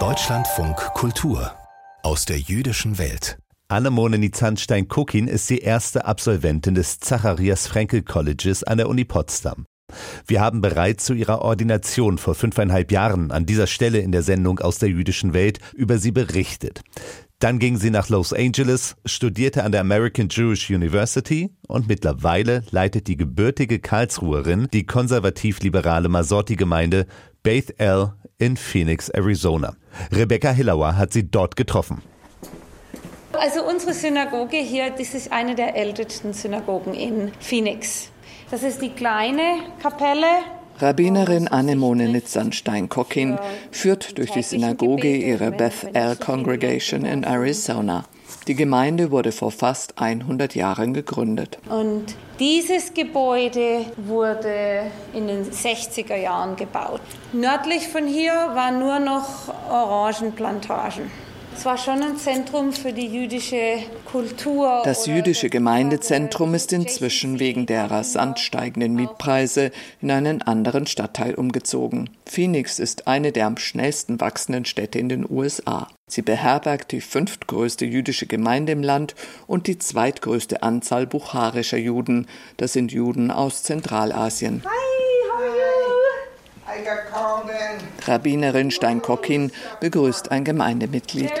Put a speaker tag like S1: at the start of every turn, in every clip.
S1: Deutschlandfunk Kultur aus der jüdischen Welt.
S2: Annemone Nizanstein-Kukin ist die erste Absolventin des Zacharias Frankel Colleges an der Uni Potsdam. Wir haben bereits zu ihrer Ordination vor fünfeinhalb Jahren an dieser Stelle in der Sendung aus der jüdischen Welt über sie berichtet. Dann ging sie nach Los Angeles, studierte an der American Jewish University und mittlerweile leitet die gebürtige Karlsruherin die konservativ-liberale Masorti-Gemeinde Beth El in Phoenix, Arizona. Rebecca Hillauer hat sie dort getroffen.
S3: Also unsere Synagoge hier, das ist eine der ältesten Synagogen in Phoenix. Das ist die kleine Kapelle.
S4: Rabbinerin Annemone Nitzanstein-Kockin führt durch die Synagoge ihre Beth El Congregation in Arizona. Die Gemeinde wurde vor fast 100 Jahren gegründet.
S3: Und dieses Gebäude wurde in den 60er Jahren gebaut. Nördlich von hier waren nur noch Orangenplantagen. Es war schon ein Zentrum für die jüdische Kultur.
S4: Das jüdische Gemeindezentrum ist inzwischen wegen der rasant steigenden Mietpreise in einen anderen Stadtteil umgezogen. Phoenix ist eine der am schnellsten wachsenden Städte in den USA. Sie beherbergt die fünftgrößte jüdische Gemeinde im Land und die zweitgrößte Anzahl bucharischer Juden. Das sind Juden aus Zentralasien.
S3: Hi?
S4: Rabbinerin Steinkockin begrüßt ein Gemeindemitglied.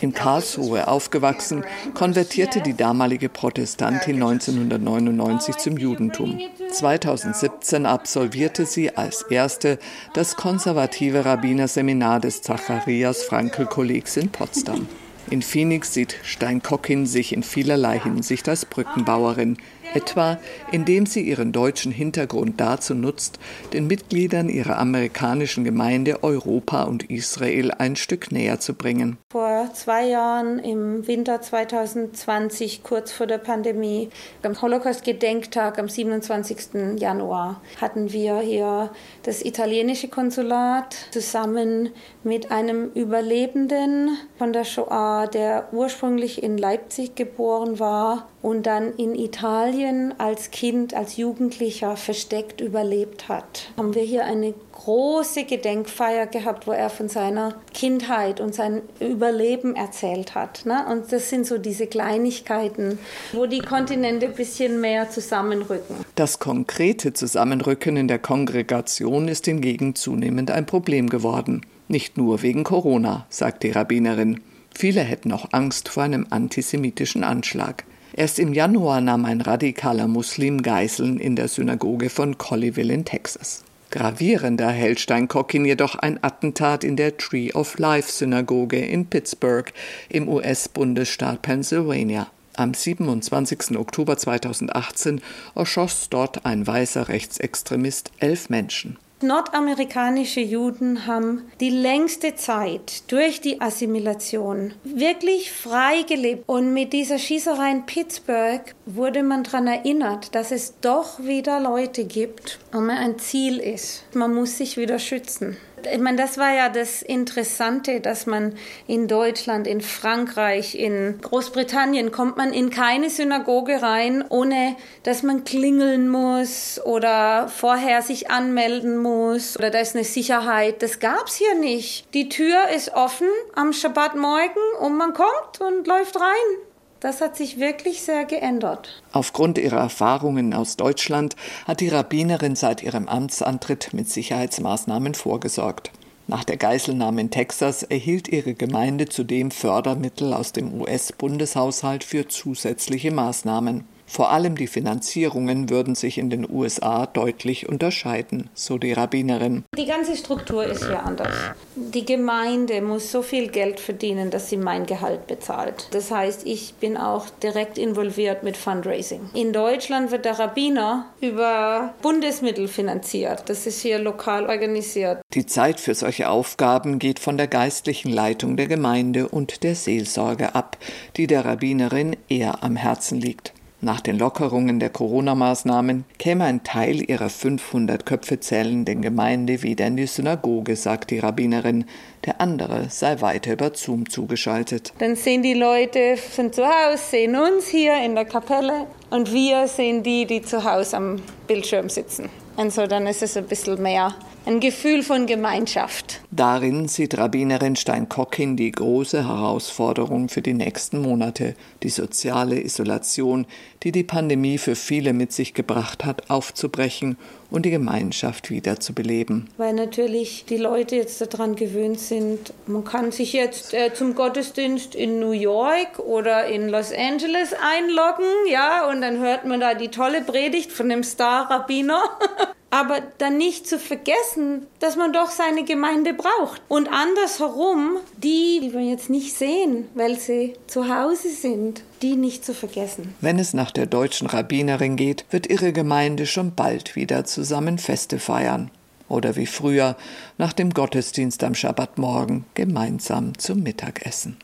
S4: In Karlsruhe aufgewachsen, konvertierte die damalige Protestantin 1999 zum Judentum. 2017 absolvierte sie als erste das konservative Rabbinerseminar des Zacharias Frankel Kollegs in Potsdam. In Phoenix sieht Steinkockin sich in vielerlei Hinsicht als Brückenbauerin etwa indem sie ihren deutschen Hintergrund dazu nutzt, den Mitgliedern ihrer amerikanischen Gemeinde Europa und Israel ein Stück näher zu bringen.
S3: Vor zwei Jahren im Winter 2020, kurz vor der Pandemie, am Holocaust-Gedenktag am 27. Januar, hatten wir hier das italienische Konsulat zusammen mit einem Überlebenden von der Shoah, der ursprünglich in Leipzig geboren war und dann in Italien als Kind, als Jugendlicher versteckt überlebt hat. Haben wir hier eine große Gedenkfeier gehabt, wo er von seiner Kindheit und sein Überleben erzählt hat. Ne? Und das sind so diese Kleinigkeiten, wo die Kontinente ein bisschen mehr zusammenrücken.
S4: Das konkrete Zusammenrücken in der Kongregation ist hingegen zunehmend ein Problem geworden. Nicht nur wegen Corona, sagt die Rabbinerin. Viele hätten auch Angst vor einem antisemitischen Anschlag. Erst im Januar nahm ein radikaler Muslim Geiseln in der Synagoge von Colleyville in Texas. Gravierender hält Steinkockin jedoch ein Attentat in der Tree of Life Synagoge in Pittsburgh im US-Bundesstaat Pennsylvania. Am 27. Oktober 2018 erschoss dort ein weißer Rechtsextremist elf Menschen.
S3: Nordamerikanische Juden haben die längste Zeit durch die Assimilation wirklich frei gelebt. Und mit dieser Schießerei in Pittsburgh wurde man daran erinnert, dass es doch wieder Leute gibt und man ein Ziel ist. Man muss sich wieder schützen ich meine, das war ja das Interessante, dass man in Deutschland, in Frankreich, in Großbritannien kommt man in keine Synagoge rein, ohne dass man klingeln muss oder vorher sich anmelden muss oder da ist eine Sicherheit. Das gab's hier nicht. Die Tür ist offen am Schabbatmorgen und man kommt und läuft rein. Das hat sich wirklich sehr geändert.
S4: Aufgrund ihrer Erfahrungen aus Deutschland hat die Rabbinerin seit ihrem Amtsantritt mit Sicherheitsmaßnahmen vorgesorgt. Nach der Geiselnahme in Texas erhielt ihre Gemeinde zudem Fördermittel aus dem US-Bundeshaushalt für zusätzliche Maßnahmen. Vor allem die Finanzierungen würden sich in den USA deutlich unterscheiden, so die Rabbinerin.
S3: Die ganze Struktur ist hier anders. Die Gemeinde muss so viel Geld verdienen, dass sie mein Gehalt bezahlt. Das heißt, ich bin auch direkt involviert mit Fundraising. In Deutschland wird der Rabbiner über Bundesmittel finanziert. Das ist hier lokal organisiert.
S4: Die Zeit für solche Aufgaben geht von der geistlichen Leitung der Gemeinde und der Seelsorge ab, die der Rabbinerin eher am Herzen liegt. Nach den Lockerungen der Corona-Maßnahmen käme ein Teil ihrer 500 Köpfe zählenden Gemeinde wieder in die Synagoge, sagt die Rabbinerin. Der andere sei weiter über Zoom zugeschaltet.
S3: Dann sehen die Leute von zu Hause, sehen uns hier in der Kapelle und wir sehen die, die zu Hause am Bildschirm sitzen. Und so dann ist es ein bisschen mehr ein Gefühl von Gemeinschaft.
S4: Darin sieht Rabbinerin Stein-Kockin die große Herausforderung für die nächsten Monate, die soziale Isolation, die die Pandemie für viele mit sich gebracht hat, aufzubrechen und die Gemeinschaft wieder zu beleben.
S3: Weil natürlich die Leute jetzt daran gewöhnt sind, man kann sich jetzt äh, zum Gottesdienst in New York oder in Los Angeles einloggen, ja, und dann hört man da die tolle Predigt von dem Star-Rabbiner. aber dann nicht zu vergessen, dass man doch seine Gemeinde braucht. Und andersherum, die, die wir jetzt nicht sehen, weil sie zu Hause sind, die nicht zu vergessen.
S4: Wenn es nach der deutschen Rabbinerin geht, wird ihre Gemeinde schon bald wieder zusammen Feste feiern. Oder wie früher nach dem Gottesdienst am Schabbatmorgen gemeinsam zum Mittagessen.